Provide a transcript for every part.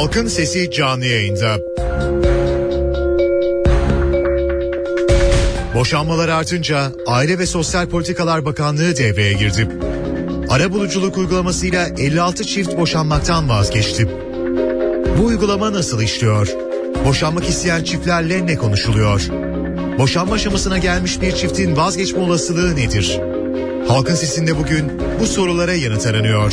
Halkın Sesi canlı yayında. Boşanmalar artınca Aile ve Sosyal Politikalar Bakanlığı devreye girdi. Ara buluculuk uygulamasıyla 56 çift boşanmaktan vazgeçti. Bu uygulama nasıl işliyor? Boşanmak isteyen çiftlerle ne konuşuluyor? Boşanma aşamasına gelmiş bir çiftin vazgeçme olasılığı nedir? Halkın Sesi'nde bugün bu sorulara yanıt aranıyor.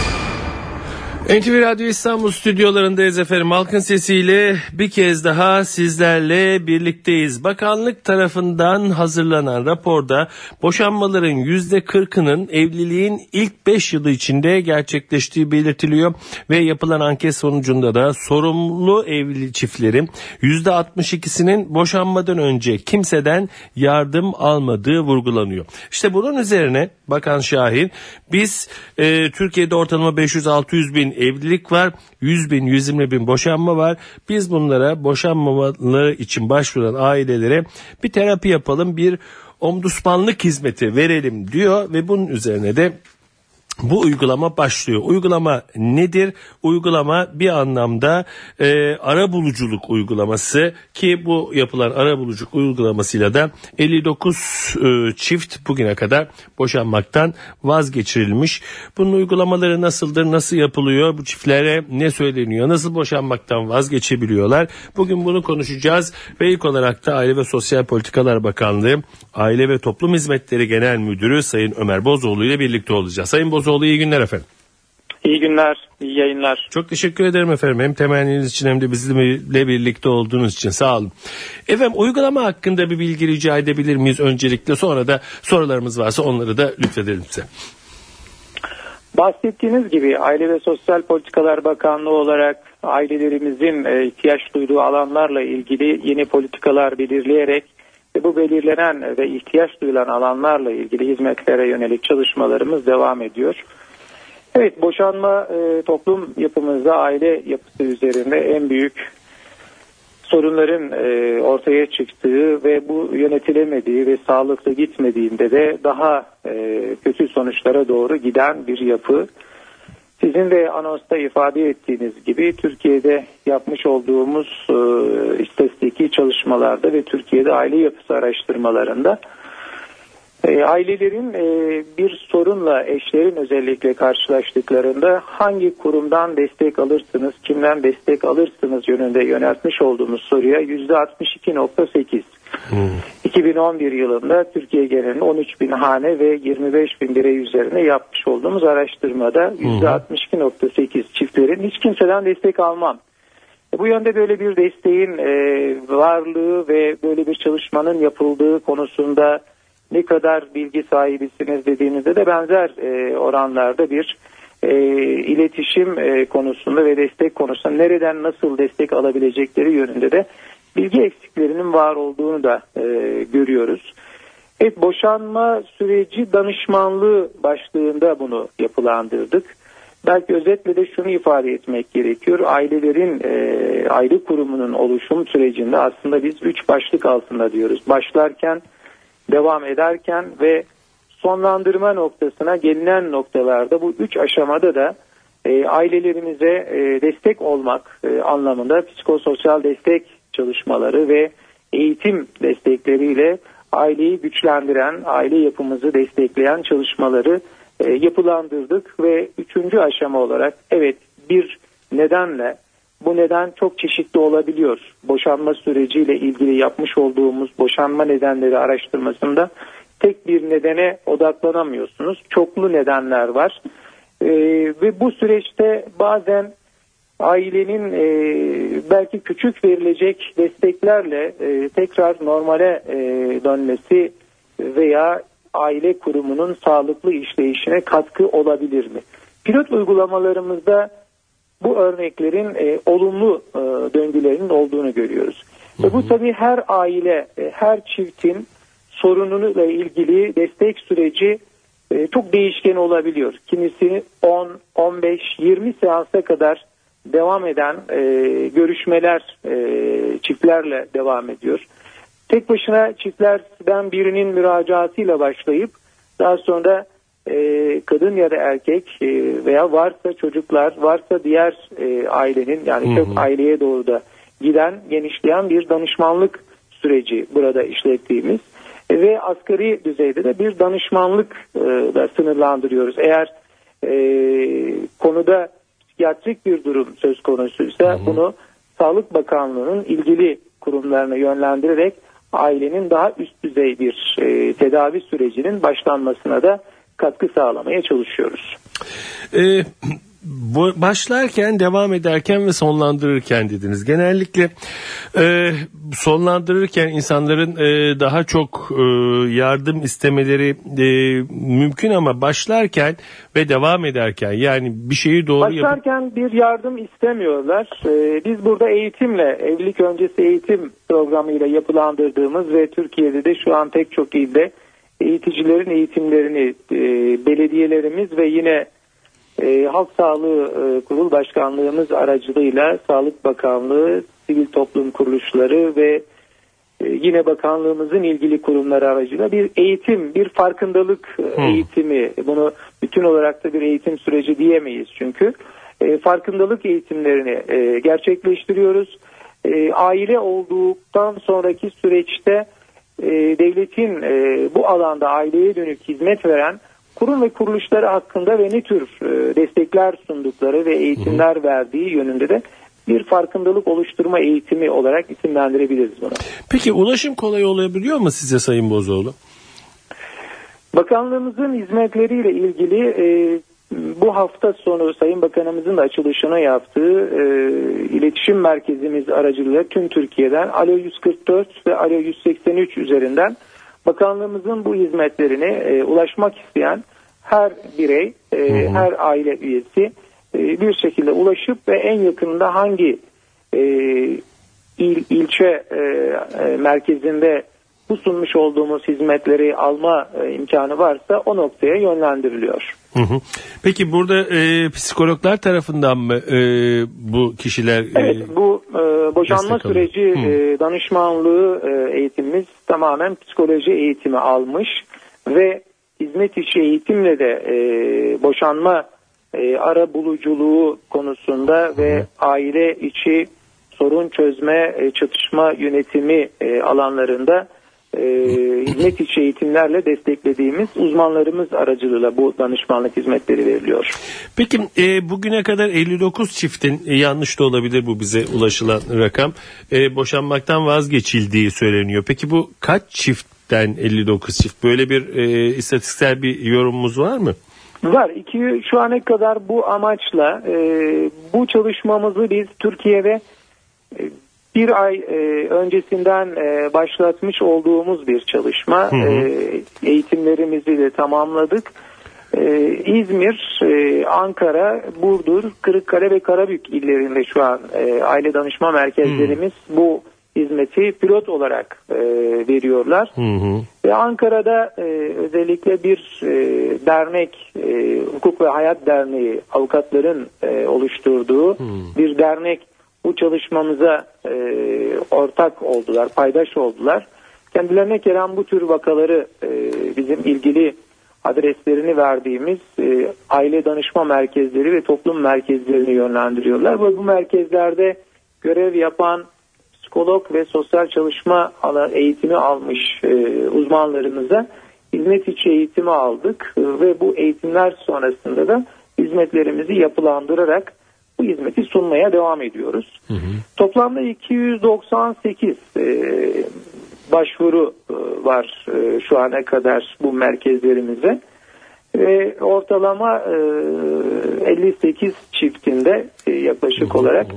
NTV Radyo İstanbul stüdyolarındayız efendim. Halkın sesiyle bir kez daha sizlerle birlikteyiz. Bakanlık tarafından hazırlanan raporda boşanmaların yüzde kırkının evliliğin ilk beş yılı içinde gerçekleştiği belirtiliyor. Ve yapılan anket sonucunda da sorumlu evli çiftlerin yüzde altmış ikisinin boşanmadan önce kimseden yardım almadığı vurgulanıyor. İşte bunun üzerine Bakan Şahin biz e, Türkiye'de ortalama 500-600 bin evlilik var. 100 bin 120 bin boşanma var. Biz bunlara boşanmamaları için başvuran ailelere bir terapi yapalım bir omdusmanlık hizmeti verelim diyor ve bunun üzerine de bu uygulama başlıyor. Uygulama nedir? Uygulama bir anlamda e, ara buluculuk uygulaması ki bu yapılan ara buluculuk uygulamasıyla da 59 e, çift bugüne kadar boşanmaktan vazgeçirilmiş. Bunun uygulamaları nasıldır? Nasıl yapılıyor? Bu çiftlere ne söyleniyor? Nasıl boşanmaktan vazgeçebiliyorlar? Bugün bunu konuşacağız ve ilk olarak da Aile ve Sosyal Politikalar Bakanlığı Aile ve Toplum Hizmetleri Genel Müdürü Sayın Ömer Bozoğlu ile birlikte olacağız. Sayın Bozoğlu iyi günler efendim. İyi günler, iyi yayınlar. Çok teşekkür ederim efendim. Hem temenniniz için hem de bizimle birlikte olduğunuz için sağ olun. Efendim uygulama hakkında bir bilgi rica edebilir miyiz öncelikle? Sonra da sorularımız varsa onları da lütfedelim size. Bahsettiğiniz gibi Aile ve Sosyal Politikalar Bakanlığı olarak ailelerimizin e, ihtiyaç duyduğu alanlarla ilgili yeni politikalar belirleyerek bu belirlenen ve ihtiyaç duyulan alanlarla ilgili hizmetlere yönelik çalışmalarımız devam ediyor. Evet boşanma e, toplum yapımızda aile yapısı üzerinde en büyük sorunların e, ortaya çıktığı ve bu yönetilemediği ve sağlıklı gitmediğinde de daha e, kötü sonuçlara doğru giden bir yapı. Sizin de anonsta ifade ettiğiniz gibi Türkiye'de yapmış olduğumuz e, istatistiki çalışmalarda ve Türkiye'de aile yapısı araştırmalarında e, ailelerin e, bir sorunla eşlerin özellikle karşılaştıklarında hangi kurumdan destek alırsınız, kimden destek alırsınız yönünde yöneltmiş olduğumuz soruya %62.8. Hmm. 2011 yılında Türkiye genelinde 13 bin hane ve 25 bin birey üzerine yapmış olduğumuz araştırmada %62.8 çiftlerin hiç kimseden destek almam. E, bu yönde böyle bir desteğin e, varlığı ve böyle bir çalışmanın yapıldığı konusunda ne kadar bilgi sahibisiniz dediğinizde de benzer e, oranlarda bir e, iletişim e, konusunda ve destek konusunda nereden nasıl destek alabilecekleri yönünde de bilgi eksiklerinin var olduğunu da e, görüyoruz. Evet boşanma süreci danışmanlığı başlığında bunu yapılandırdık. Belki özetle de şunu ifade etmek gerekiyor. Ailelerin e, aile kurumunun oluşum sürecinde aslında biz üç başlık altında diyoruz. Başlarken devam ederken ve sonlandırma noktasına gelinen noktalarda bu üç aşamada da e, ailelerimize e, destek olmak e, anlamında psikososyal destek çalışmaları ve eğitim destekleriyle aileyi güçlendiren, aile yapımızı destekleyen çalışmaları e, yapılandırdık ve üçüncü aşama olarak evet bir nedenle bu neden çok çeşitli olabiliyor. Boşanma süreciyle ilgili yapmış olduğumuz boşanma nedenleri araştırmasında tek bir nedene odaklanamıyorsunuz. Çoklu nedenler var. Ee, ve bu süreçte bazen ailenin e, belki küçük verilecek desteklerle e, tekrar normale e, dönmesi veya aile kurumunun sağlıklı işleyişine katkı olabilir mi? Pilot uygulamalarımızda bu örneklerin e, olumlu e, döngülerinin olduğunu görüyoruz. Hı hı. Ve bu tabii her aile, e, her çiftin sorunuyla ilgili destek süreci e, çok değişken olabiliyor. Kimisi 10, 15, 20 seansa kadar devam eden e, görüşmeler e, çiftlerle devam ediyor. Tek başına çiftlerden birinin müracaatıyla başlayıp daha sonra e, kadın ya da erkek e, veya varsa çocuklar varsa diğer e, ailenin yani kök aileye doğru da giden genişleyen bir danışmanlık süreci burada işlettiğimiz e, ve asgari düzeyde de bir danışmanlık e, da sınırlandırıyoruz. Eğer e, konuda psikiyatrik bir durum söz konusuysa bunu Sağlık Bakanlığı'nın ilgili kurumlarına yönlendirerek ailenin daha üst düzey bir e, tedavi sürecinin başlanmasına da katkı sağlamaya çalışıyoruz. Ee, başlarken, devam ederken ve sonlandırırken dediniz. Genellikle e, sonlandırırken insanların e, daha çok e, yardım istemeleri e, mümkün ama başlarken ve devam ederken yani bir şeyi doğru Başlarken yapıp... bir yardım istemiyorlar. E, biz burada eğitimle, evlilik öncesi eğitim programıyla yapılandırdığımız ve Türkiye'de de şu an pek çok ilde eğiticilerin eğitimlerini e, belediyelerimiz ve yine e, Halk Sağlığı e, Kurul Başkanlığımız aracılığıyla Sağlık Bakanlığı, sivil toplum kuruluşları ve e, yine bakanlığımızın ilgili kurumları aracılığıyla bir eğitim, bir farkındalık e, hmm. eğitimi, bunu bütün olarak da bir eğitim süreci diyemeyiz çünkü e, farkındalık eğitimlerini e, gerçekleştiriyoruz. E, aile olduktan sonraki süreçte e, devletin e, bu alanda aileye dönük hizmet veren kurum ve kuruluşları hakkında ve ne tür e, destekler sundukları ve eğitimler verdiği yönünde de bir farkındalık oluşturma eğitimi olarak isimlendirebiliriz bunu. Peki ulaşım kolay olabiliyor mu size Sayın Bozoğlu? Bakanlığımızın hizmetleriyle ilgili e, bu hafta sonu Sayın Bakanımızın da açılışını yaptığı e, iletişim merkezimiz aracılığıyla tüm Türkiye'den Alo 144 ve Alo 183 üzerinden bakanlığımızın bu hizmetlerini e, ulaşmak isteyen her birey, e, hı hı. her aile üyesi e, bir şekilde ulaşıp ve en yakında hangi e, il, ilçe e, e, merkezinde bu sunmuş olduğumuz hizmetleri alma e, imkanı varsa o noktaya yönlendiriliyor. Hı hı. Peki burada e, psikologlar tarafından mı e, bu kişiler? E, evet bu e, boşanma süreci e, danışmanlığı e, eğitimimiz tamamen psikoloji eğitimi almış ve hizmet içi eğitimle de e, boşanma e, ara buluculuğu konusunda ve aile içi sorun çözme, e, çatışma yönetimi e, alanlarında e, hizmet içi eğitimlerle desteklediğimiz uzmanlarımız aracılığıyla bu danışmanlık hizmetleri veriliyor. Peki e, bugüne kadar 59 çiftin e, yanlış da olabilir bu bize ulaşılan rakam e, boşanmaktan vazgeçildiği söyleniyor. Peki bu kaç çiftten 59 çift böyle bir e, istatistiksel bir yorumumuz var mı? Var. İki, şu ana kadar bu amaçla e, bu çalışmamızı biz Türkiye'de e, bir ay e, öncesinden e, başlatmış olduğumuz bir çalışma. Hı hı. E, eğitimlerimizi de tamamladık. E, İzmir, e, Ankara, Burdur, Kırıkkale ve Karabük illerinde şu an e, aile danışma merkezlerimiz hı. bu hizmeti pilot olarak e, veriyorlar. Hı hı. Ve Ankara'da e, özellikle bir e, dernek, e, Hukuk ve Hayat Derneği avukatların e, oluşturduğu hı. bir dernek bu çalışmamıza e, ortak oldular, paydaş oldular. Kendilerine gelen bu tür vakaları e, bizim ilgili adreslerini verdiğimiz e, aile danışma merkezleri ve toplum merkezlerini yönlendiriyorlar. Ve bu merkezlerde görev yapan psikolog ve sosyal çalışma eğitimi almış e, uzmanlarımıza hizmet içi eğitimi aldık e, ve bu eğitimler sonrasında da hizmetlerimizi yapılandırarak bu hizmeti sunmaya devam ediyoruz. Hı hı. Toplamda 298 e, başvuru e, var e, şu ana kadar bu merkezlerimize ve ortalama e, 58 çiftinde e, yaklaşık hı hı. olarak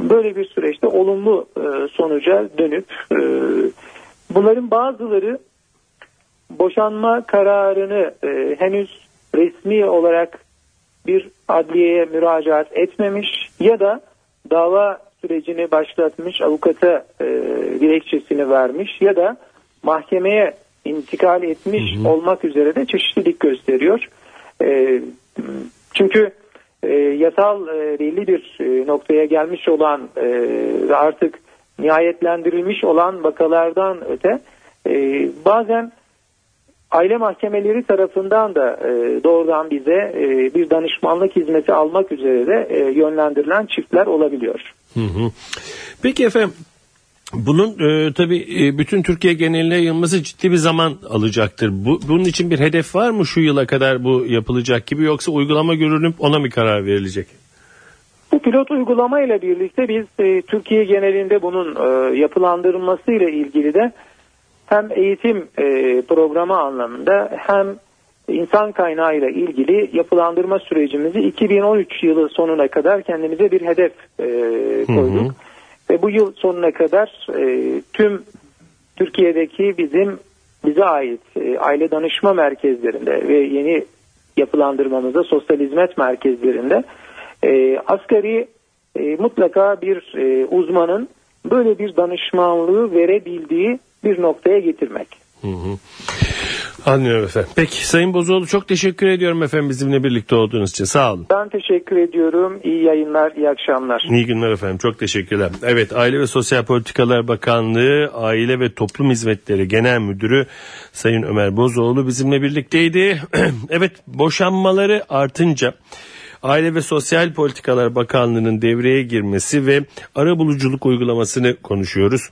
böyle bir süreçte olumlu e, sonuca dönüp e, bunların bazıları boşanma kararını e, henüz resmi olarak bir adliyeye müracaat etmemiş ya da dava sürecini başlatmış avukata e, dilekçesini vermiş ya da mahkemeye intikal etmiş hı hı. olmak üzere de çeşitlilik gösteriyor. E, çünkü e, yasal e, belli bir e, noktaya gelmiş olan e, ve artık nihayetlendirilmiş olan vakalardan öte e, bazen aile mahkemeleri tarafından da e, doğrudan bize bir danışmanlık hizmeti almak üzere de yönlendirilen çiftler olabiliyor. Hı hı. Peki efendim bunun e, tabii e, bütün Türkiye geneline yayılması ciddi bir zaman alacaktır. Bu, bunun için bir hedef var mı şu yıla kadar bu yapılacak gibi yoksa uygulama görülüp ona mı karar verilecek? Bu pilot uygulama ile birlikte biz e, Türkiye genelinde bunun e, yapılandırılması ile ilgili de hem eğitim e, programı anlamında hem insan kaynağı ile ilgili yapılandırma sürecimizi 2013 yılı sonuna kadar kendimize bir hedef e, koyduk. Hı hı. Ve bu yıl sonuna kadar e, tüm Türkiye'deki bizim bize ait e, aile danışma merkezlerinde ve yeni yapılandırmamızda sosyal hizmet merkezlerinde e, asgari e, mutlaka bir e, uzmanın böyle bir danışmanlığı verebildiği bir noktaya getirmek. Hı hı. Anlıyorum efendim. Peki Sayın Bozoğlu çok teşekkür ediyorum efendim bizimle birlikte olduğunuz için. Sağ olun. Ben teşekkür ediyorum. İyi yayınlar, iyi akşamlar. İyi günler efendim. Çok teşekkürler. Evet Aile ve Sosyal Politikalar Bakanlığı Aile ve Toplum Hizmetleri Genel Müdürü Sayın Ömer Bozoğlu bizimle birlikteydi. evet boşanmaları artınca Aile ve Sosyal Politikalar Bakanlığı'nın devreye girmesi ve ara buluculuk uygulamasını konuşuyoruz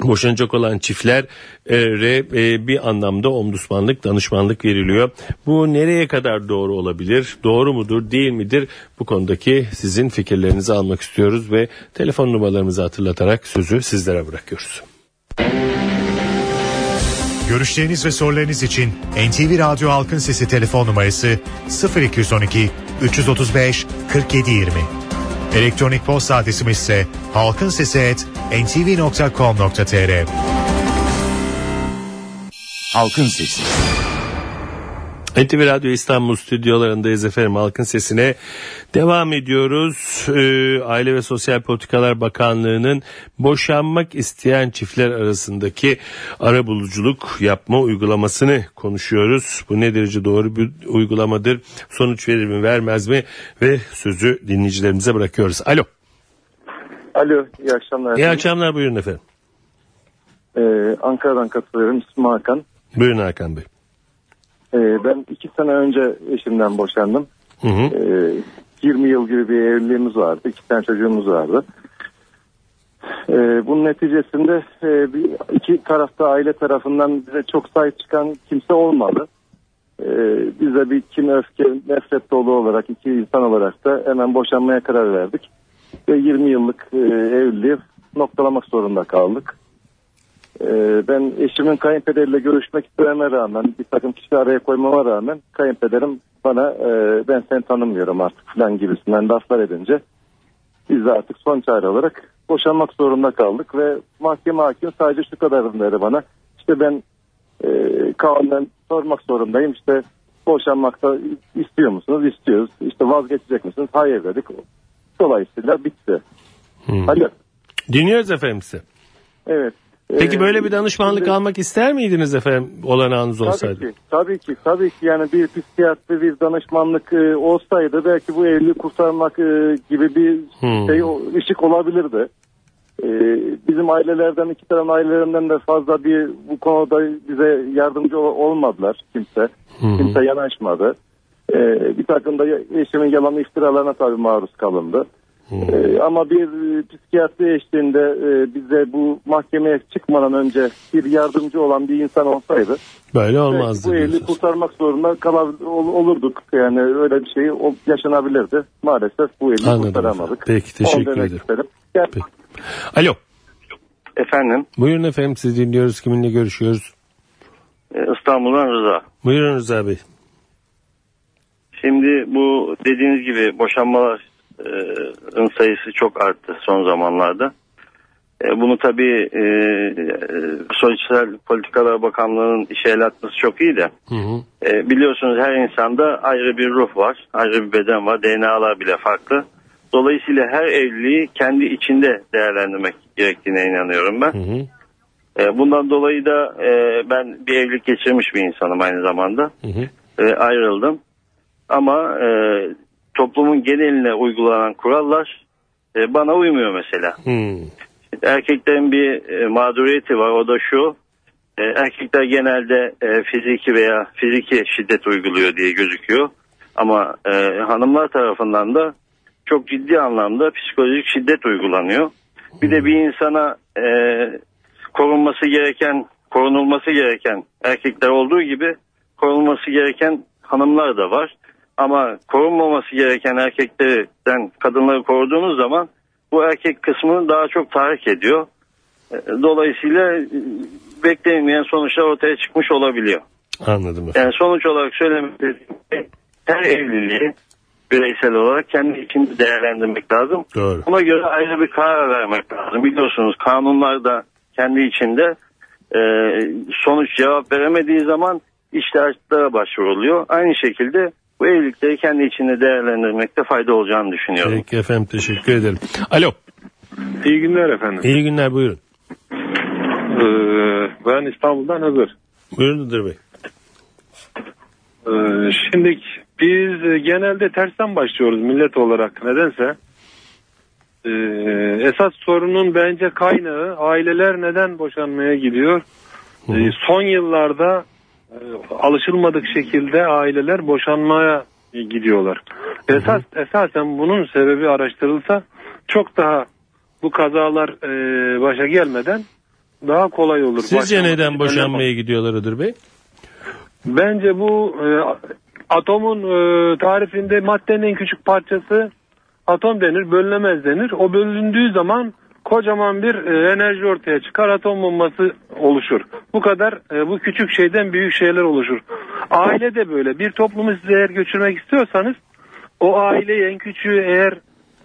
boşanacak olan çiftlere e, bir anlamda omdusmanlık, danışmanlık veriliyor. Bu nereye kadar doğru olabilir? Doğru mudur, değil midir? Bu konudaki sizin fikirlerinizi almak istiyoruz ve telefon numaralarımızı hatırlatarak sözü sizlere bırakıyoruz. Görüşleriniz ve sorularınız için NTV Radyo Halkın Sesi telefon numarası 0212 335 4720. Elektronik posta adresimiz ise halkinsesi.ntv.com.tr Halkın Sesi NTV Radyo İstanbul stüdyolarındayız efendim halkın sesine devam ediyoruz. Ee, Aile ve Sosyal Politikalar Bakanlığı'nın boşanmak isteyen çiftler arasındaki ara buluculuk yapma uygulamasını konuşuyoruz. Bu ne derece doğru bir uygulamadır? Sonuç verir mi vermez mi? Ve sözü dinleyicilerimize bırakıyoruz. Alo. Alo iyi akşamlar. İyi akşamlar buyurun efendim. Ee, Ankara'dan katılıyorum İsmim Hakan. Buyurun Hakan Bey. Ee, ben iki sene önce eşimden boşandım. Hı hı. Ee, 20 yıl gibi bir evliliğimiz vardı. İki tane çocuğumuz vardı. Ee, bunun neticesinde e, bir, iki tarafta aile tarafından bize çok sahip çıkan kimse olmadı. Ee, biz de bir kin, öfke, nefret dolu olarak iki insan olarak da hemen boşanmaya karar verdik. Ve 20 yıllık e, evliliği noktalamak zorunda kaldık. Ee, ben eşimin kayınpederiyle görüşmek istememe rağmen bir takım kişi araya koymama rağmen kayınpederim bana e, ben seni tanımıyorum artık falan gibisinden laflar edince biz de artık son çare olarak boşanmak zorunda kaldık ve mahkeme hakim sadece şu kadarını dedi bana işte ben e, kanunen sormak zorundayım işte boşanmakta istiyor musunuz? İstiyoruz. İşte vazgeçecek misiniz? Hayır dedik. Dolayısıyla bitti. Hmm. Alo. Dinliyoruz efendim size. Evet. Peki böyle bir danışmanlık Şimdi, almak ister miydiniz efendim olanağınız olsaydı? Tabii ki, tabii ki, tabii ki yani bir psikiyatri bir danışmanlık e, olsaydı belki bu evliliği kurtarmak e, gibi bir hmm. şey ışık olabilirdi. E, bizim ailelerden iki tarafın ailelerinden de fazla bir bu konuda bize yardımcı olmadılar kimse. Hmm. Kimse yanaşmadı. E, bir takım da eşimin yalan iftiralarına tabii maruz kalındı. Ee, ama bir e, psikiyatri eşliğinde e, bize bu mahkemeye çıkmadan önce bir yardımcı olan bir insan olsaydı böyle olmazdı. Bu eli kurtarmak zorunda kalar, olurduk. Yani öyle bir şey yaşanabilirdi. Maalesef bu eli Anladım kurtaramadık. Efendim. Peki teşekkür ederim. Yani... Peki. Alo. Efendim. Buyurun efendim sizi dinliyoruz. Kiminle görüşüyoruz? Ee, İstanbul'dan Rıza. Buyurun Rıza Bey. Şimdi bu dediğiniz gibi boşanmalar sayısı çok arttı son zamanlarda. E, bunu tabii e, Sosyal Politikalar Bakanlığı'nın işe el atması çok iyi de. Hı hı. E, biliyorsunuz her insanda ayrı bir ruh var, ayrı bir beden var, DNA'lar bile farklı. Dolayısıyla her evliliği kendi içinde değerlendirmek gerektiğine inanıyorum ben. Hı hı. E, bundan dolayı da e, ben bir evlilik geçirmiş bir insanım aynı zamanda. Hı hı. E, ayrıldım. Ama e, toplumun geneline uygulanan kurallar e, bana uymuyor mesela. Hmm. Erkeklerin bir e, mağduriyeti var o da şu. E, erkekler genelde e, fiziki veya fiziki şiddet uyguluyor diye gözüküyor. Ama e, hanımlar tarafından da çok ciddi anlamda psikolojik şiddet uygulanıyor. Bir de bir insana e, korunması gereken, korunulması gereken erkekler olduğu gibi korunması gereken hanımlar da var. Ama korunmaması gereken erkeklerden kadınları koruduğunuz zaman bu erkek kısmını daha çok tahrik ediyor. E, Dolayısıyla e, beklenmeyen sonuçlar ortaya çıkmış olabiliyor. Anladım efendim. Yani sonuç olarak söylemek istediğim her evliliği bireysel olarak kendi içinde değerlendirmek lazım. Doğru. Buna göre ayrı bir karar vermek lazım. Biliyorsunuz kanunlar da kendi içinde e, sonuç cevap veremediği zaman iştahatlara başvuruluyor. Aynı şekilde bu evlilikleri kendi içinde değerlendirmekte fayda olacağını düşünüyorum. Peki efendim teşekkür ederim. Alo. İyi günler efendim. İyi günler buyurun. Ee, ben İstanbul'dan Hızır. Buyurun Hıdır Bey. Ee, şimdi biz genelde tersten başlıyoruz millet olarak nedense. Ee, esas sorunun bence kaynağı aileler neden boşanmaya gidiyor? Ee, son yıllarda alışılmadık şekilde aileler boşanmaya gidiyorlar. Esas esasen bunun sebebi araştırılsa çok daha bu kazalar e, başa gelmeden daha kolay olur. Sizce Başlamak, neden boşanmaya gidiyorlar Hıdır Bey? Bence bu e, atomun e, tarifinde maddenin en küçük parçası atom denir, bölünemez denir. O bölündüğü zaman kocaman bir e, enerji ortaya çıkar, atom bombası oluşur. Bu kadar e, bu küçük şeyden büyük şeyler oluşur. Aile de böyle. Bir toplumu siz eğer götürmek istiyorsanız o aileyi en küçüğü eğer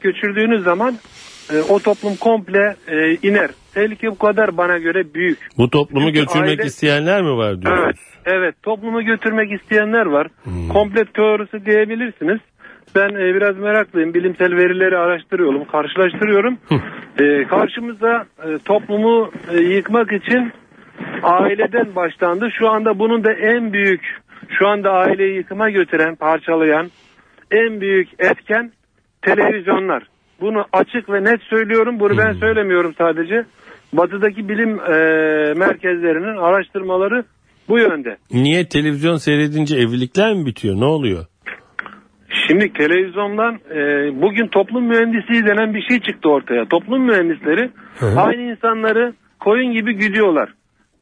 götürdüğünüz zaman e, o toplum komple e, iner. Tehlike bu kadar bana göre büyük. Bu toplumu Çünkü götürmek aile- isteyenler mi var diyorsunuz? Evet, evet. Toplumu götürmek isteyenler var. Komple teorisi diyebilirsiniz. Ben e, biraz meraklıyım. Bilimsel verileri araştırıyorum, karşılaştırıyorum. E, karşımıza e, toplumu e, yıkmak için aileden başlandı. Şu anda bunun da en büyük, şu anda aileyi yıkıma götüren, parçalayan en büyük etken televizyonlar. Bunu açık ve net söylüyorum. Bunu ben söylemiyorum sadece. Batıdaki bilim e, merkezlerinin araştırmaları bu yönde. Niye televizyon seyredince evlilikler mi bitiyor? Ne oluyor? Şimdi televizyondan e, bugün toplum mühendisliği denen bir şey çıktı ortaya. Toplum mühendisleri hı. aynı insanları koyun gibi güdüyorlar.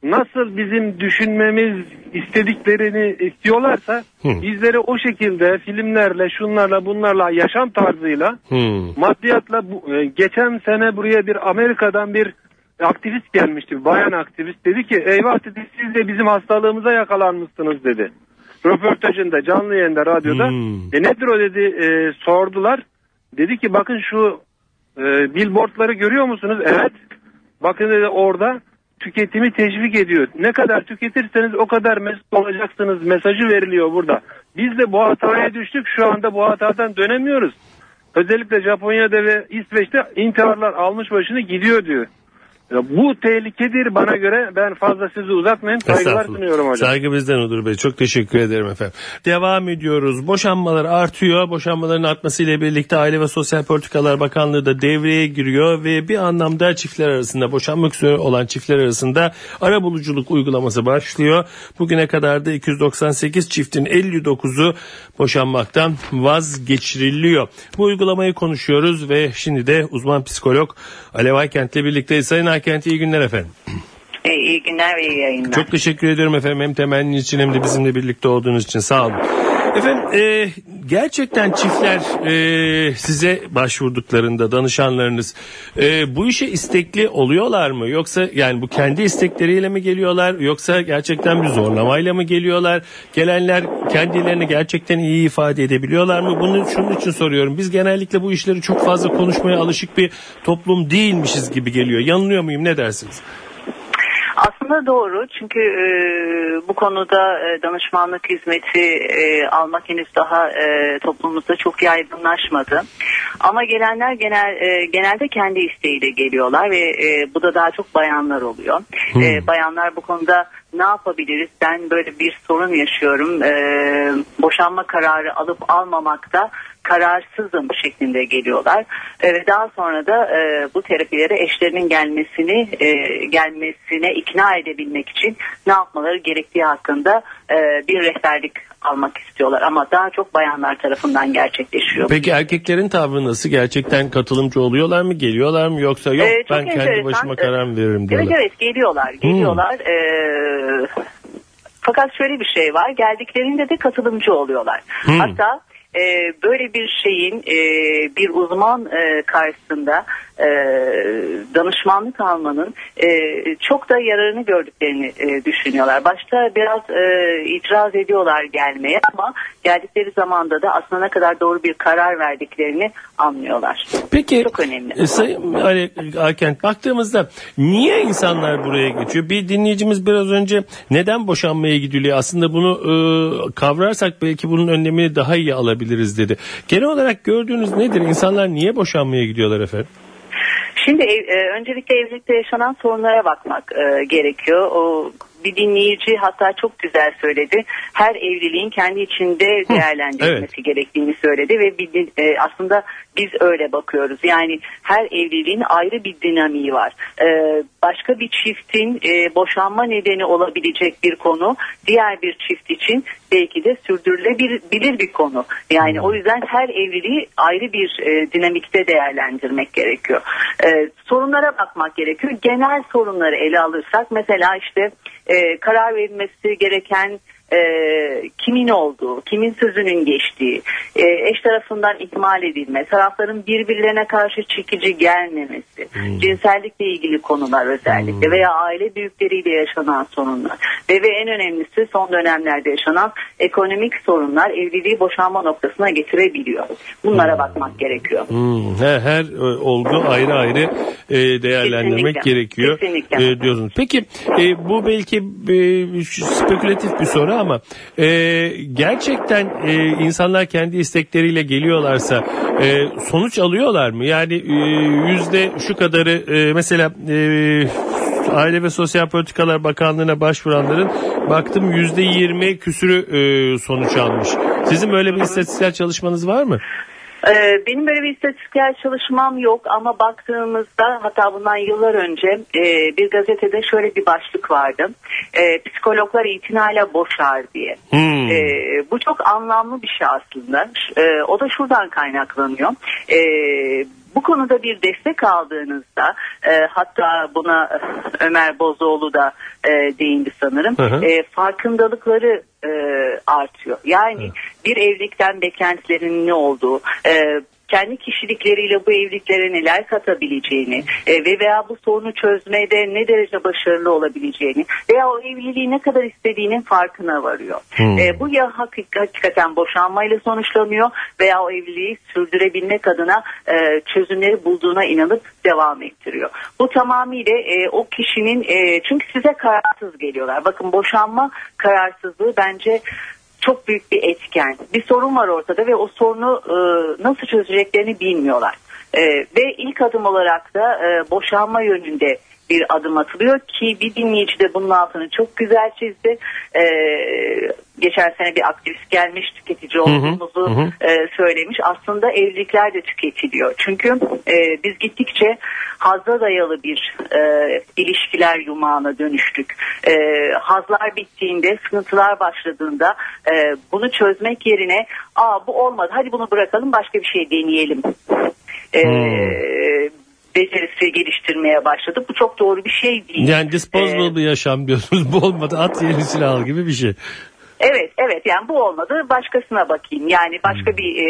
Nasıl bizim düşünmemiz istediklerini istiyorlarsa Hı. bizleri o şekilde filmlerle, şunlarla, bunlarla, yaşam tarzıyla Hmm. maddiyatla bu, e, geçen sene buraya bir Amerika'dan bir aktivist gelmişti. Bayan aktivist dedi ki eyvah dedi siz de bizim hastalığımıza yakalanmışsınız dedi. Röportajında canlı yayında radyoda. Hmm. E nedir o dedi e, sordular. Dedi ki bakın şu e, billboardları görüyor musunuz? Evet. Bakın dedi orada tüketimi teşvik ediyor. Ne kadar tüketirseniz o kadar mesut olacaksınız mesajı veriliyor burada. Biz de bu hataya düştük. Şu anda bu hatadan dönemiyoruz. Özellikle Japonya'da ve İsveç'te intiharlar almış başını gidiyor diyor. Bu tehlikedir bana göre. Ben fazla sizi uzatmayayım. Saygılar sunuyorum hocam. Saygı bizden Udur Bey. Çok teşekkür ederim efendim. Devam ediyoruz. Boşanmalar artıyor. Boşanmaların artmasıyla birlikte Aile ve Sosyal Politikalar Bakanlığı da devreye giriyor ve bir anlamda çiftler arasında boşanmak üzere olan çiftler arasında ara buluculuk uygulaması başlıyor. Bugüne kadar da 298 çiftin 59'u boşanmaktan vazgeçiriliyor. Bu uygulamayı konuşuyoruz ve şimdi de uzman psikolog Alev Aykent'le birlikteyiz. Sayın Aykent iyi günler efendim. E, iyi günler ve iyi yayınlar. Çok teşekkür ediyorum efendim hem temenniniz için hem de bizimle birlikte olduğunuz için sağ olun. Efendim e, gerçekten çiftler e, size başvurduklarında danışanlarınız e, bu işe istekli oluyorlar mı? Yoksa yani bu kendi istekleriyle mi geliyorlar yoksa gerçekten bir zorlamayla mı geliyorlar? Gelenler kendilerini gerçekten iyi ifade edebiliyorlar mı? Bunu şunun için soruyorum. Biz genellikle bu işleri çok fazla konuşmaya alışık bir toplum değilmişiz gibi geliyor. Yanılıyor muyum ne dersiniz? Aslında aslında doğru çünkü e, bu konuda e, danışmanlık hizmeti e, almak henüz daha e, toplumumuzda çok yaygınlaşmadı. Ama gelenler genel e, genelde kendi isteğiyle geliyorlar ve e, bu da daha çok bayanlar oluyor. E, bayanlar bu konuda ne yapabiliriz? Ben böyle bir sorun yaşıyorum. E, boşanma kararı alıp almamakta kararsızım şeklinde geliyorlar. E, Ve daha sonra da e, bu terapilere eşlerinin gelmesini e, gelmesine ikna edebilmek için ne yapmaları gerektiği hakkında e, bir rehberlik almak istiyorlar. Ama daha çok bayanlar tarafından gerçekleşiyor. Peki erkeklerin tavrı nasıl? Gerçekten katılımcı oluyorlar mı? Geliyorlar mı? Yoksa yok Ee, ben kendi başıma karar mı veririm Evet diyorlar. Hmm. evet geliyorlar geliyorlar. Ee, fakat şöyle bir şey var geldiklerinde de katılımcı oluyorlar. Hmm. Hatta e, böyle bir şeyin e, bir uzman e, karşısında e, danışmanlık almanın e, çok da yararını gördüklerini e, düşünüyorlar. Başta biraz e, itiraz ediyorlar gelmeye ama geldikleri zamanda da aslında ne kadar doğru bir karar verdiklerini anlıyorlar. Peki Çok önemli. Sayın Ali Akent baktığımızda niye insanlar buraya geçiyor? Bir dinleyicimiz biraz önce neden boşanmaya gidiliyor? Aslında bunu e, kavrarsak belki bunun önlemini daha iyi alabiliriz dedi. Genel olarak gördüğünüz nedir? İnsanlar niye boşanmaya gidiyorlar efendim? Şimdi e, öncelikle evlilikte yaşanan sorunlara bakmak e, gerekiyor. O bir dinleyici hatta çok güzel söyledi. Her evliliğin kendi içinde değerlendirilmesi gerektiğini söyledi ve bir, e, aslında biz öyle bakıyoruz. Yani her evliliğin ayrı bir dinamiği var. E, başka bir çiftin e, boşanma nedeni olabilecek bir konu diğer bir çift için belki de sürdürülebilir bir konu. Yani o yüzden her evliliği ayrı bir e, dinamikte değerlendirmek gerekiyor. E, sorunlara bakmak gerekiyor. Genel sorunları ele alırsak mesela işte e, karar verilmesi gereken e, kimin olduğu, kimin sözünün geçtiği, e, eş tarafından ihmal edilme, tarafların birbirlerine karşı çekici gelmemesi, cinsellikle ilgili konular özellikle veya aile büyükleriyle yaşanan sorunlar ve ve en önemlisi son dönemlerde yaşanan ekonomik sorunlar evliliği boşanma noktasına getirebiliyor. Bunlara bakmak gerekiyor. Hmm, her, her olgu ayrı ayrı e, değerlendirmek Kesinlikle, gerekiyor kesinlikle. e, diyorsunuz. Peki e, bu belki e, spekülatif bir soru ama e, gerçekten e, insanlar kendi istekleriyle geliyorlarsa e, sonuç alıyorlar mı? Yani e, yüzde şu kadarı e, mesela e, Aile ve Sosyal Politikalar Bakanlığı'na başvuranların baktım yüzde yirmi küsürü e, sonuç almış. Sizin böyle bir istatistiksel çalışmanız var mı? Ee, benim böyle bir istatistiksel çalışmam yok ama baktığımızda hatta bundan yıllar önce e, bir gazetede şöyle bir başlık vardı. E, psikologlar itinayla boşar diye. Hmm. E, bu çok anlamlı bir şey aslında. E, o da şuradan kaynaklanıyor. E, bu konuda bir destek aldığınızda e, hatta buna Ömer Bozoğlu da e, değindi sanırım. Hı hı. E, farkındalıkları e, artıyor. Yani bir evlilikten beklentilerinin ne olduğu, e, kendi kişilikleriyle bu evliliklere neler katabileceğini e, ve veya bu sorunu çözmede ne derece başarılı olabileceğini veya o evliliği ne kadar istediğinin farkına varıyor. Hmm. E, bu ya hakik- hakikaten boşanmayla sonuçlanıyor veya o evliliği sürdürebilmek adına e, çözümleri bulduğuna inanıp devam ettiriyor. Bu tamamıyla e, o kişinin e, çünkü size kararsız geliyorlar. Bakın boşanma kararsızlığı bence çok büyük bir etken. Bir sorun var ortada ve o sorunu e, nasıl çözeceklerini bilmiyorlar. E, ve ilk adım olarak da e, boşanma yönünde bir adım atılıyor ki bir dinleyici de bunun altını çok güzel çizdi. E, geçen sene bir aktivist gelmiş tüketici olduğumuzu hı hı. e, söylemiş. Aslında evlilikler de tüketiliyor. Çünkü e, biz gittikçe hazla dayalı bir e, ilişkiler yumağına dönüştük. E, hazlar bittiğinde, sıkıntılar başladığında e, bunu çözmek yerine aa bu olmadı hadi bunu bırakalım başka bir şey deneyelim. E, becerisi geliştirmeye başladık. Bu çok doğru bir şey değil. Yani disposable Ee, bir yaşam diyorsunuz. Bu olmadı at yenisini al gibi bir şey. Evet evet. Yani bu olmadı. Başkasına bakayım. Yani başka bir e,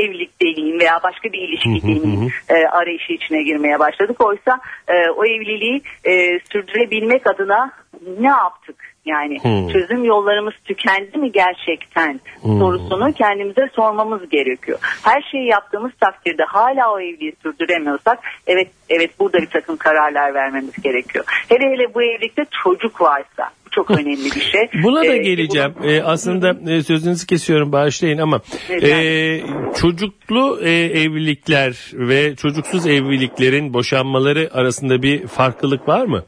evlilik deneyeyim veya başka bir ilişki deneyeyim e, arayışı içine girmeye başladık. Oysa e, o evliliği e, sürdürebilmek adına ne yaptık? Yani hmm. çözüm yollarımız tükendi mi gerçekten hmm. sorusunu kendimize sormamız gerekiyor. Her şeyi yaptığımız takdirde hala o evliliği sürdüremiyorsak evet evet burada bir takım kararlar vermemiz gerekiyor. Hele hele bu evlilikte çocuk varsa çok önemli bir şey. Buna da ee, geleceğim. Bunu... Ee, aslında e, sözünüzü kesiyorum bağışlayın ama e, çocuklu e, evlilikler ve çocuksuz evliliklerin boşanmaları arasında bir farklılık var mı?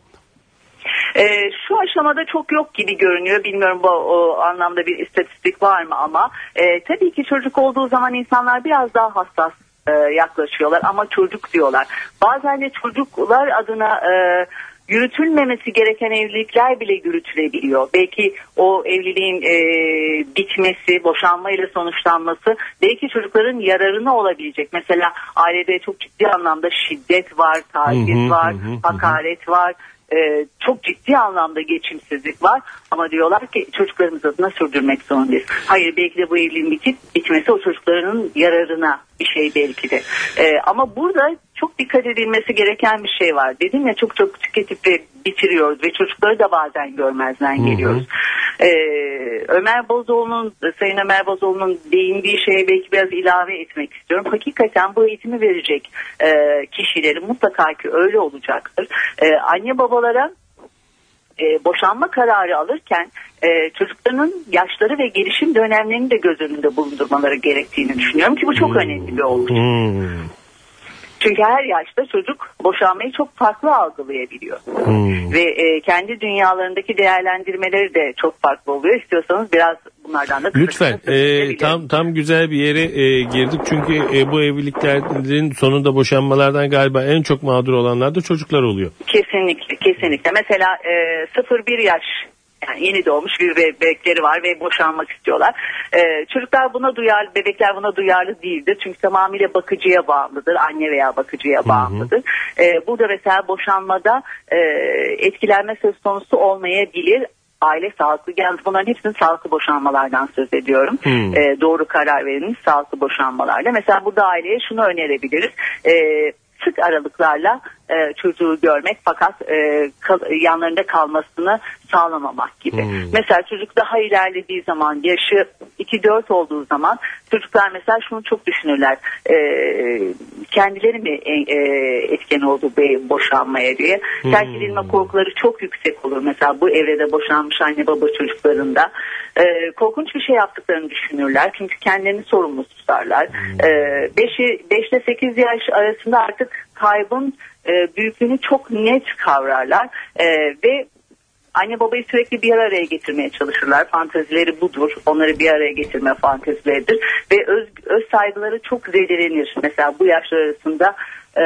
E, şu aşamada çok yok gibi görünüyor. Bilmiyorum bu o anlamda bir istatistik var mı ama e, tabii ki çocuk olduğu zaman insanlar biraz daha hassas e, yaklaşıyorlar ama çocuk diyorlar. Bazen de çocuklar adına e, yürütülmemesi gereken evlilikler bile yürütülebiliyor. Belki o evliliğin e, bitmesi, boşanmayla sonuçlanması belki çocukların yararına olabilecek. Mesela ailede çok ciddi anlamda şiddet var, taciz var, hakaret var e, çok ciddi anlamda geçimsizlik var ama diyorlar ki çocuklarımız adına sürdürmek zorundayız. Hayır belki de bu evliliğin bitip bitmesi o çocukların yararına bir şey belki de. E, ama burada çok dikkat edilmesi gereken bir şey var. Dedim ya çok çok tüketip ve bitiriyoruz ve çocukları da bazen görmezden geliyoruz. Ee, Ömer Bozoğlu'nun, Sayın Ömer Bozoğlu'nun değindiği şeye belki biraz ilave etmek istiyorum. Hakikaten bu eğitimi verecek e, kişilerin mutlaka ki öyle olacaktır. E, anne babalara e, boşanma kararı alırken e, çocuklarının yaşları ve gelişim dönemlerini de göz önünde bulundurmaları gerektiğini düşünüyorum ki bu çok hmm. önemli bir olgu. Hmm. Çünkü her yaşta çocuk boşanmayı çok farklı algılayabiliyor. Hmm. Ve e, kendi dünyalarındaki değerlendirmeleri de çok farklı oluyor. İstiyorsanız biraz bunlardan da Lütfen e, tam tam güzel bir yere e, girdik. Çünkü e, bu evliliklerin sonunda boşanmalardan galiba en çok mağdur olanlar da çocuklar oluyor. Kesinlikle kesinlikle. Mesela e, 0-1 yaş yani yeni doğmuş bir bebekleri var ve boşanmak istiyorlar. Ee, çocuklar buna duyarlı, bebekler buna duyarlı değildir. Çünkü tamamıyla bakıcıya bağımlıdır. Anne veya bakıcıya bağımlıdır. Ee, burada mesela boşanmada e, etkilenme söz konusu olmayabilir aile sağlıklı yalnız bunların hepsinin sağlıklı boşanmalardan söz ediyorum. Hmm. E, doğru karar verilmiş sağlıklı boşanmalarla. Mesela burada aileye şunu önerebiliriz. E, sık aralıklarla e, çocuğu görmek fakat e, kal, yanlarında kalmasını sağlamamak gibi. Hmm. Mesela çocuk daha ilerlediği zaman yaşı 2-4 olduğu zaman çocuklar mesela şunu çok düşünürler. E, kendileri mi e, etken oldu bu boşanmaya diye. Hmm. Terk edilme korkuları çok yüksek olur. Mesela bu evrede boşanmış anne baba çocuklarında. E, korkunç bir şey yaptıklarını düşünürler. Çünkü kendilerini sorumlu tutarlar. 5 hmm. e, 5 ile 8 yaş arasında artık kaybın e, büyüklüğünü çok net kavrarlar e, ve anne babayı sürekli bir araya getirmeye çalışırlar. Fantezileri budur. Onları bir araya getirme fantezileridir. Ve öz, öz saygıları çok zedelenir. Mesela bu yaşlar arasında e,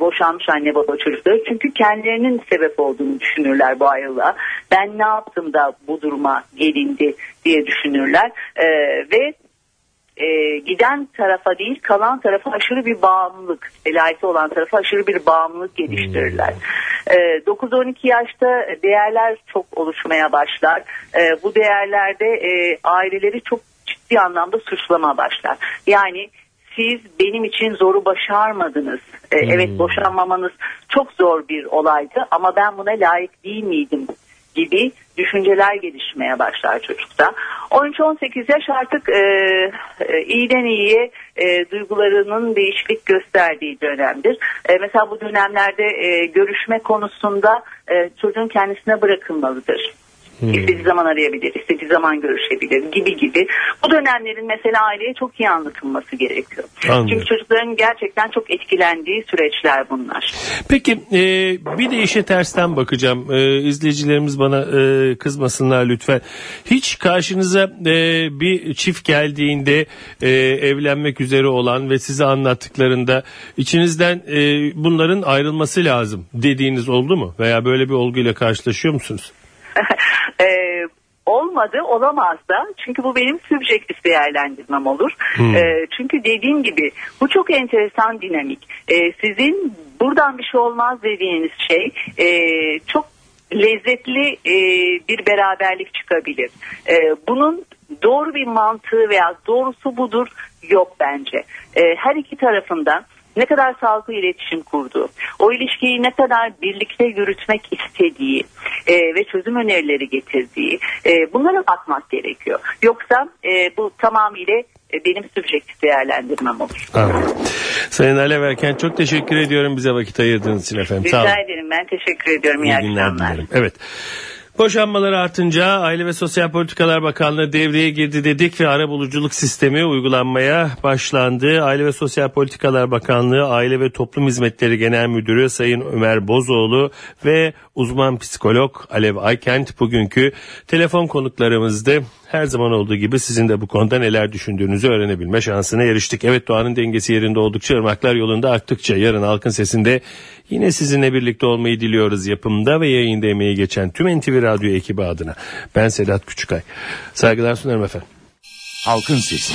boşanmış anne baba çocukları. Çünkü kendilerinin sebep olduğunu düşünürler bu ayrılığa. Ben ne yaptım da bu duruma gelindi diye düşünürler. E, ve e, giden tarafa değil kalan tarafa aşırı bir bağımlılık velayeti olan tarafa aşırı bir bağımlılık geliştirirler. E, 9-12 yaşta değerler çok oluşmaya başlar. E, bu değerlerde e, aileleri çok ciddi anlamda suçlama başlar. Yani siz benim için zoru başarmadınız. E, hmm. Evet boşanmamanız çok zor bir olaydı ama ben buna layık değil miydim gibi düşünceler gelişmeye başlar çocukta. 13-18 yaş artık e, e, iyiden iyiye e, duygularının değişiklik gösterdiği dönemdir. E, mesela bu dönemlerde e, görüşme konusunda e, çocuğun kendisine bırakılmalıdır. Hmm. İstediği zaman arayabilir, istediği zaman görüşebilir gibi gibi. Bu dönemlerin mesela aileye çok iyi anlatılması gerekiyor. Anladım. Çünkü çocukların gerçekten çok etkilendiği süreçler bunlar. Peki e, bir de işe tersten bakacağım. E, izleyicilerimiz bana e, kızmasınlar lütfen. Hiç karşınıza e, bir çift geldiğinde e, evlenmek üzere olan ve size anlattıklarında içinizden e, bunların ayrılması lazım dediğiniz oldu mu? Veya böyle bir olguyla karşılaşıyor musunuz? e, olmadı olamaz da çünkü bu benim sübjektif değerlendirmem olur. Hmm. E, çünkü dediğim gibi bu çok enteresan dinamik. E, sizin buradan bir şey olmaz dediğiniz şey e, çok lezzetli e, bir beraberlik çıkabilir. E, bunun doğru bir mantığı veya doğrusu budur yok bence. E, her iki tarafından ne kadar sağlıklı iletişim kurduğu, o ilişkiyi ne kadar birlikte yürütmek istediği e, ve çözüm önerileri getirdiği e, bunlara bakmak gerekiyor. Yoksa e, bu tamamıyla e, benim subjektif değerlendirmem olur. Anladım. Sayın Alev Erken çok teşekkür ediyorum bize vakit ayırdığınız için efendim. Rica ederim ben teşekkür ediyorum. İyi, İyi günler akşamlar. dilerim. Evet. Boşanmalar artınca Aile ve Sosyal Politikalar Bakanlığı devreye girdi dedik ve ara buluculuk sistemi uygulanmaya başlandı. Aile ve Sosyal Politikalar Bakanlığı Aile ve Toplum Hizmetleri Genel Müdürü Sayın Ömer Bozoğlu ve uzman psikolog Alev Aykent bugünkü telefon konuklarımızdı. Her zaman olduğu gibi sizin de bu konuda neler düşündüğünüzü öğrenebilme şansına eriştik. Evet doğanın dengesi yerinde oldukça ırmaklar yolunda aktıkça yarın halkın sesinde yine sizinle birlikte olmayı diliyoruz yapımda ve yayında emeği geçen tüm NTV Radyo ekibi adına. Ben Sedat Küçükay. Saygılar sunarım efendim. Halkın Sesi.